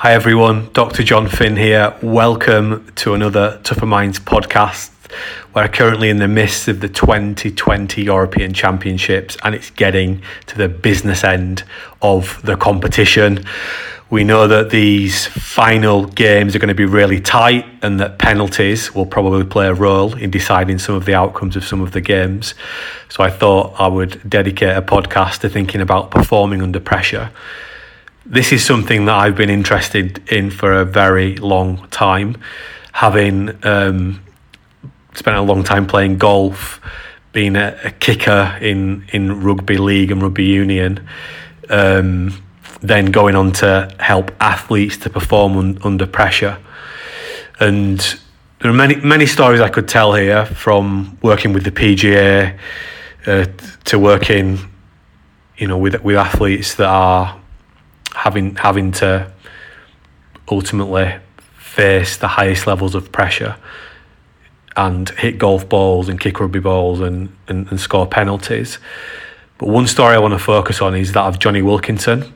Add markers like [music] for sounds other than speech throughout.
Hi everyone, Dr. John Finn here. Welcome to another Tougher Minds podcast. We're currently in the midst of the 2020 European Championships and it's getting to the business end of the competition. We know that these final games are going to be really tight and that penalties will probably play a role in deciding some of the outcomes of some of the games. So I thought I would dedicate a podcast to thinking about performing under pressure. This is something that I've been interested in for a very long time, having um, spent a long time playing golf, being a, a kicker in, in rugby league and rugby union. Um, then going on to help athletes to perform un, under pressure. And there are many many stories I could tell here from working with the PGA uh, to working, you know, with with athletes that are having having to ultimately face the highest levels of pressure and hit golf balls and kick rugby balls and, and, and score penalties. But one story I want to focus on is that of Jonny Wilkinson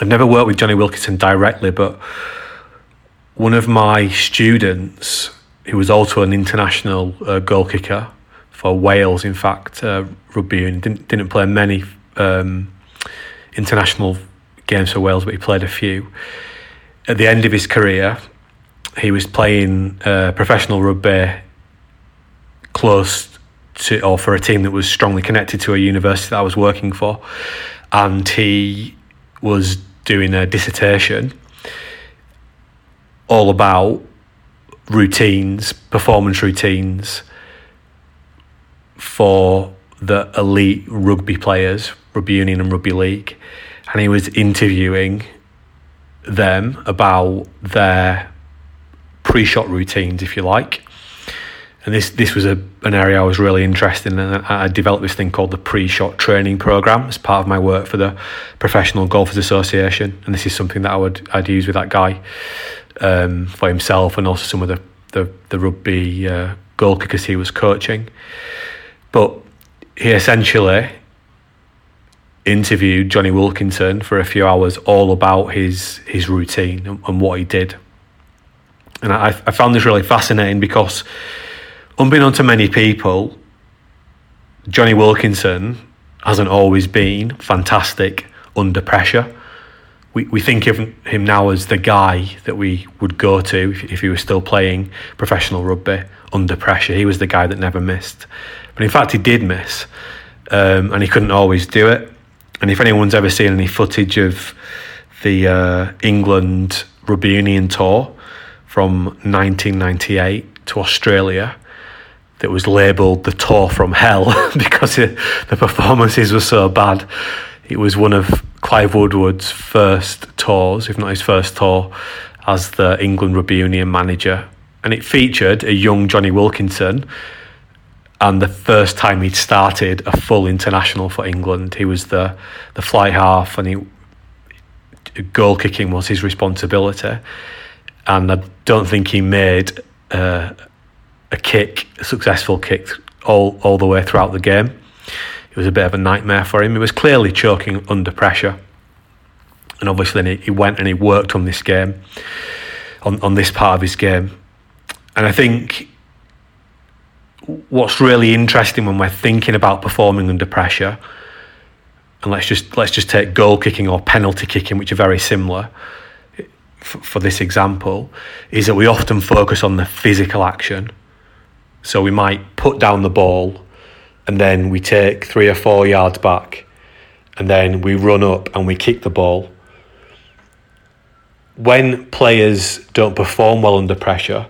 I've never worked with Jonny Wilkinson directly, but one of my students, who was also an international uh, goal kicker for Wales, in fact, uh, rugby and didn't, didn't play many um, international games for Wales, but he played a few. At the end of his career, he was playing uh, professional rugby close to, or for a team that was strongly connected to a university that I was working for. And he was doing a dissertation all about routines, performance routines for the elite rugby players, rugby union and rugby league. And he was interviewing them about their pre shot routines, if you like and this this was a an area I was really interested in. And I developed this thing called the pre-shot training program as part of my work for the Professional Golfers Association. And this is something that I would I'd use with that guy um, for himself and also some of the the, the rugby uh, goal kickers he was coaching. But he essentially interviewed Jonny Wilkinson for a few hours all about his his routine and, and what he did. And I, I found this really fascinating because unbeknown to many people, Johnny Wilkinson hasn't always been fantastic under pressure. We, we think of him now as the guy that we would go to if, if he was still playing professional rugby under pressure. He was the guy that never missed. But in fact, he did miss, um, and he couldn't always do it. And if anyone's ever seen any footage of the uh, England Rugby Union tour from 1998 to Australia, that was labelled the tour from hell [laughs] because it, the performances were so bad. It was one of Clive Woodward's first tours, if not his first tour, as the England Rugby Union manager. And it featured a young Jonny Wilkinson and the first time he'd started a full international for England. He was the, the fly half and he, goal kicking was his responsibility. And I don't think he made uh, a kick, a successful kick, all, all the way throughout the game. It was a bit of a nightmare for him. He was clearly choking under pressure. And obviously, he, he went and he worked on this game, on, on this part of his game. And I think what's really interesting when we're thinking about performing under pressure, and let's just let's just take goal kicking or penalty kicking, which are very similar for, for this example, is that we often focus on the physical action so we might put down the ball and then we take three or four yards back and then we run up and we kick the ball. When players don't perform well under pressure,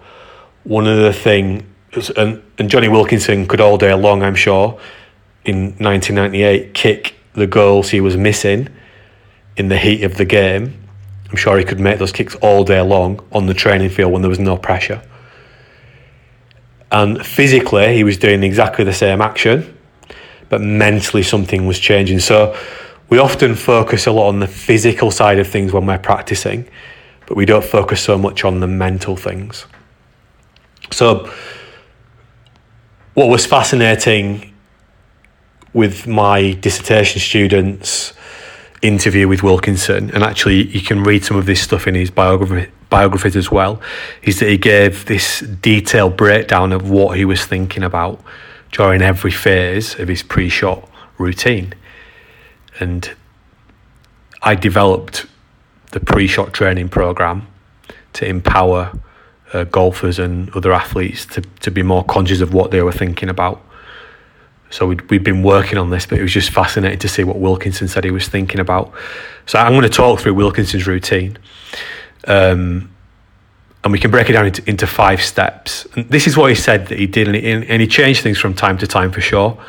one of the things, and, and Jonny Wilkinson could all day long, I'm sure, in 1998 kick the goals he was missing in the heat of the game. I'm sure he could make those kicks all day long on the training field when there was no pressure and physically he was doing exactly the same action, but mentally something was changing. So we often focus a lot on the physical side of things when we're practicing, but we don't focus so much on the mental things. So, what was fascinating with my dissertation students interview with Wilkinson, and actually you can read some of this stuff in his biography biographies as well, is that he gave this detailed breakdown of what he was thinking about during every phase of his pre-shot routine. And I developed the pre-shot training program to empower uh, golfers and other athletes to, to be more conscious of what they were thinking about so we'd, we'd been working on this, but it was just fascinating to see what Wilkinson said he was thinking about. So I'm going to talk through Wilkinson's routine. Um, and we can break it down into, into five steps. And this is what he said that he did, and he, and he changed things from time to time for sure.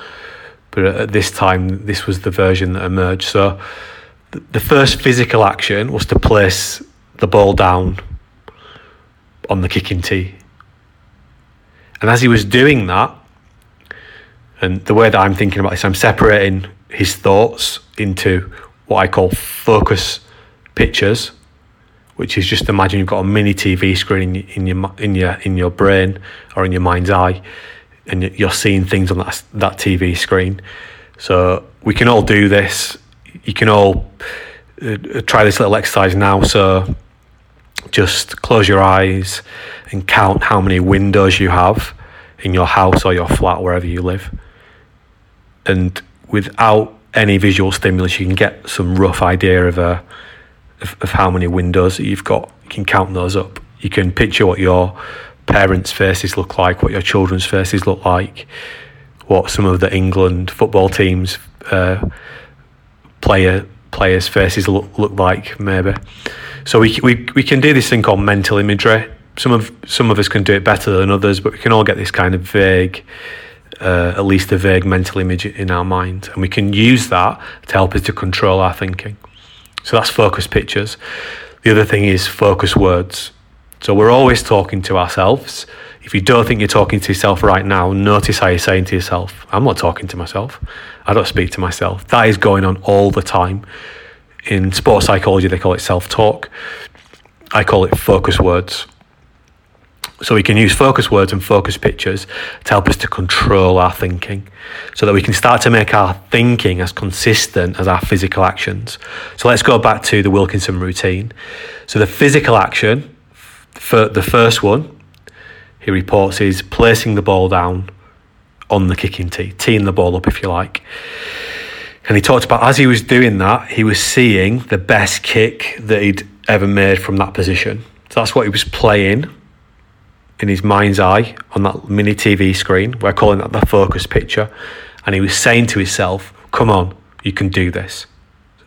But at this time, this was the version that emerged. So the first physical action was to place the ball down on the kicking tee. And as he was doing that, and the way that I'm thinking about this, I'm separating his thoughts into what I call focus pictures, which is just imagine you've got a mini TV screen in your in your in your brain or in your mind's eye, and you're seeing things on that that TV screen. So we can all do this. You can all uh, try this little exercise now. So just close your eyes and count how many windows you have in your house or your flat, wherever you live and without any visual stimulus, you can get some rough idea of a uh, of, of how many windows that you've got. You can count those up. You can picture what your parents' faces look like, what your children's faces look like, what some of the England football teams uh, player players' faces look, look like, maybe. So we, we we can do this thing called mental imagery. Some of some of us can do it better than others, but we can all get this kind of vague uh, at least a vague mental image in our mind. And we can use that to help us to control our thinking. So that's focus pictures. The other thing is focus words. So we're always talking to ourselves. If you don't think you're talking to yourself right now, notice how you're saying to yourself, I'm not talking to myself. I don't speak to myself. That is going on all the time. In sports psychology, they call it self talk. I call it focus words. So we can use focus words and focus pictures to help us to control our thinking so that we can start to make our thinking as consistent as our physical actions. So let's go back to the Wilkinson routine. So the physical action, for the first one, he reports is placing the ball down on the kicking tee, teeing the ball up if you like. And he talked about as he was doing that, he was seeing the best kick that he'd ever made from that position. So that's what he was playing in his mind's eye on that mini TV screen. We're calling that the focus picture. And he was saying to himself, Come on, you can do this.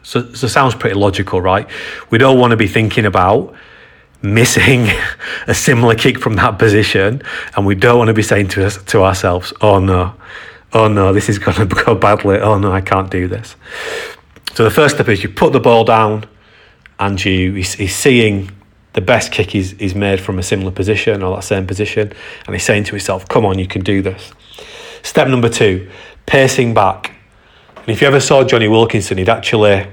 So, so it sounds pretty logical, right? We don't want to be thinking about missing [laughs] a similar kick from that position. And we don't want to be saying to, us, to ourselves, Oh no, oh no, this is going [laughs] to go badly. Oh no, I can't do this. So the first step is you put the ball down and you, he's, he's seeing the best kick is, is made from a similar position or that same position, and he's saying to himself, Come on, you can do this. Step number two, pacing back. And if you ever saw Jonny Wilkinson, he'd actually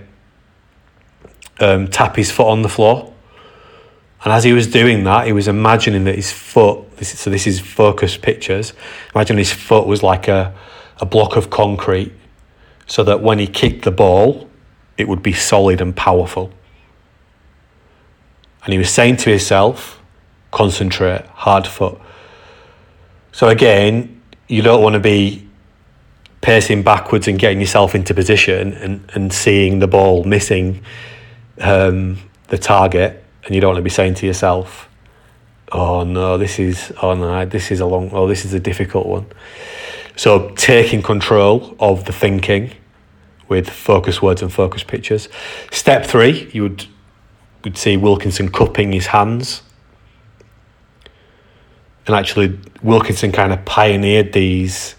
um, tap his foot on the floor. And as he was doing that, he was imagining that his foot, this, so this is focused pictures, imagine his foot was like a, a block of concrete, so that when he kicked the ball, it would be solid and powerful. And he was saying to himself, concentrate, hard foot. So again, you don't want to be pacing backwards and getting yourself into position and, and seeing the ball missing um, the target. And you don't want to be saying to yourself, oh no, this is, oh no, this is a long, oh, this is a difficult one. So taking control of the thinking with focus words and focus pictures. Step three, you would we'd see Wilkinson cupping his hands. And actually, Wilkinson kind of pioneered these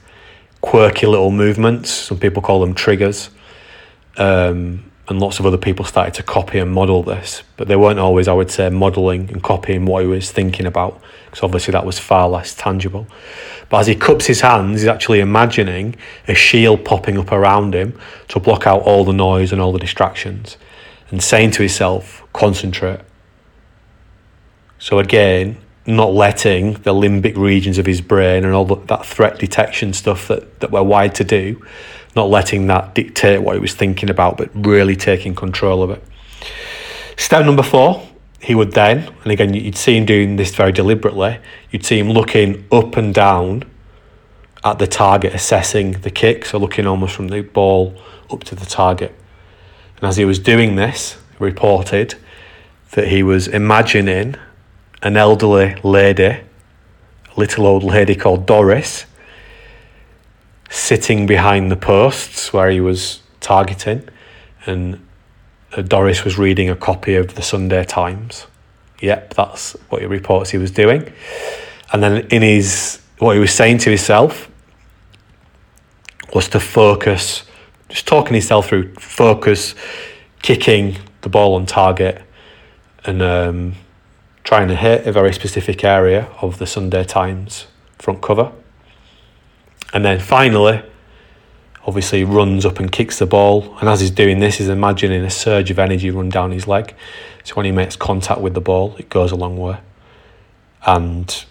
quirky little movements. Some people call them triggers. Um, and lots of other people started to copy and model this. But they weren't always, I would say, modelling and copying what he was thinking about, because obviously that was far less tangible. But as he cups his hands, he's actually imagining a shield popping up around him to block out all the noise and all the distractions and saying to himself, concentrate. So again, not letting the limbic regions of his brain and all that threat detection stuff that, that we're wired to do, not letting that dictate what he was thinking about, but really taking control of it. Step number four, he would then, and again, you'd see him doing this very deliberately, you'd see him looking up and down at the target, assessing the kick, so looking almost from the ball up to the target. And as he was doing this, he reported that he was imagining an elderly lady, a little old lady called Doris, sitting behind the posts where he was targeting, and uh, Doris was reading a copy of the Sunday Times. Yep, that's what he reports he was doing. And then in his what he was saying to himself was to focus, just talking himself through focus, kicking the ball on target, and um, trying to hit a very specific area of the Sunday Times front cover. And then finally, obviously runs up and kicks the ball. And as he's doing this, he's imagining a surge of energy run down his leg. So when he makes contact with the ball, it goes a long way. And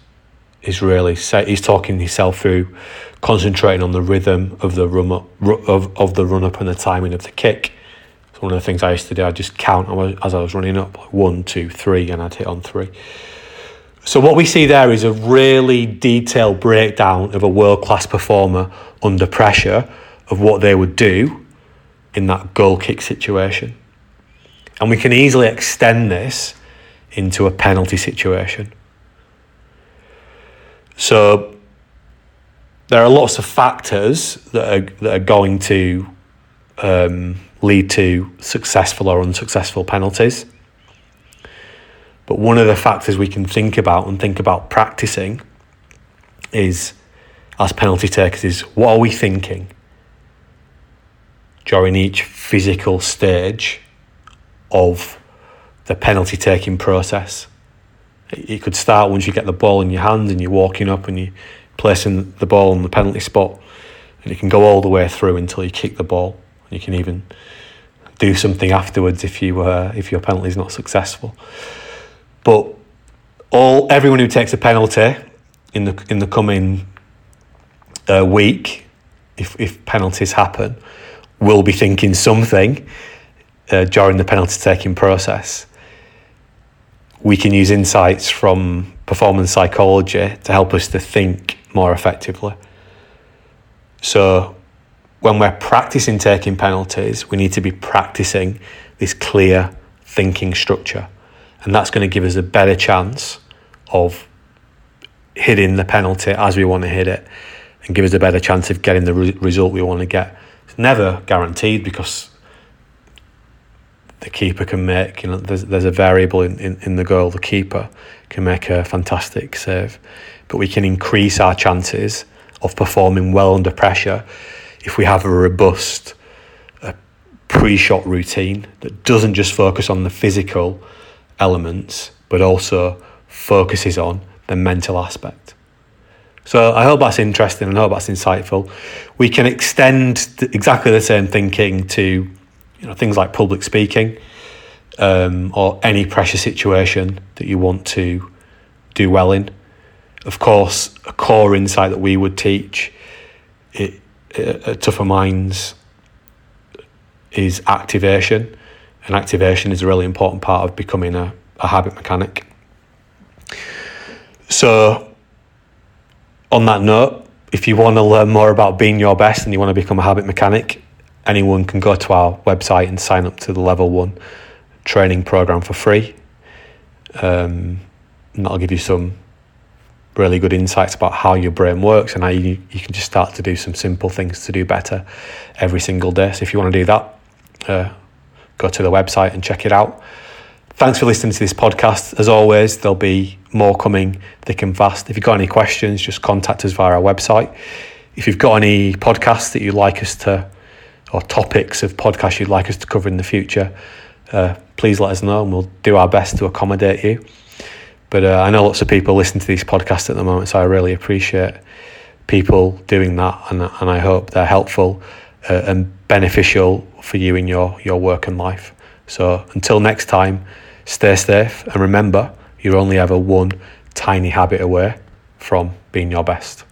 he's really he's talking himself through concentrating on the rhythm of the run up of, of the run up and the timing of the kick. So one of the things I used to do, I'd just count as I was running up, like one, two, three, and I'd hit on three. So what we see there is a really detailed breakdown of a world class performer under pressure of what they would do in that goal kick situation. And we can easily extend this into a penalty situation. So there are lots of factors that are, that are going to um, lead to successful or unsuccessful penalties. But one of the factors we can think about and think about practicing is, as penalty takers, is what are we thinking during each physical stage of the penalty taking process? It could start once you get the ball in your hands and you're walking up and you're placing the ball in the penalty spot, and it can go all the way through until you kick the ball. You can even do something afterwards if you uh, if your penalty is not successful. But all everyone who takes a penalty in the in the coming uh, week, if if penalties happen, will be thinking something uh, during the penalty taking process. We can use insights from performance psychology to help us to think more effectively. So, when we're practicing taking penalties, we need to be practicing this clear thinking structure and that's going to give us a better chance of hitting the penalty as we want to hit it and give us a better chance of getting the re- result we want to get. It's never guaranteed because the keeper can make, you know, there's, there's a variable in, in, in the goal, the keeper can make a fantastic save, but we can increase our chances of performing well under pressure if we have a robust pre shot routine that doesn't just focus on the physical elements, but also focuses on the mental aspect. So I hope that's interesting and I hope that's insightful. We can extend exactly the same thinking to you know, things like public speaking um, or any pressure situation that you want to do well in. Of course, a core insight that we would teach it, at Tougher Minds is activation and activation is a really important part of becoming a, a habit mechanic. So, on that note, if you want to learn more about being your best and you want to become a habit mechanic, anyone can go to our website and sign up to the level one training program for free. Um, and that'll give you some really good insights about how your brain works and how you, you can just start to do some simple things to do better every single day. So if you want to do that, uh, go to the website and check it out. Thanks for listening to this podcast. As always, there'll be more coming thick and fast. If you've got any questions, just contact us via our website. If you've got any podcasts that you'd like us to, or topics of podcasts you'd like us to cover in the future, uh, please let us know and we'll do our best to accommodate you. But uh, I know lots of people listen to these podcasts at the moment, so I really appreciate people doing that, and, and I hope they're helpful uh, and beneficial for you in your, your work and life. So until next time, stay safe and remember, you're only ever one tiny habit away from being your best.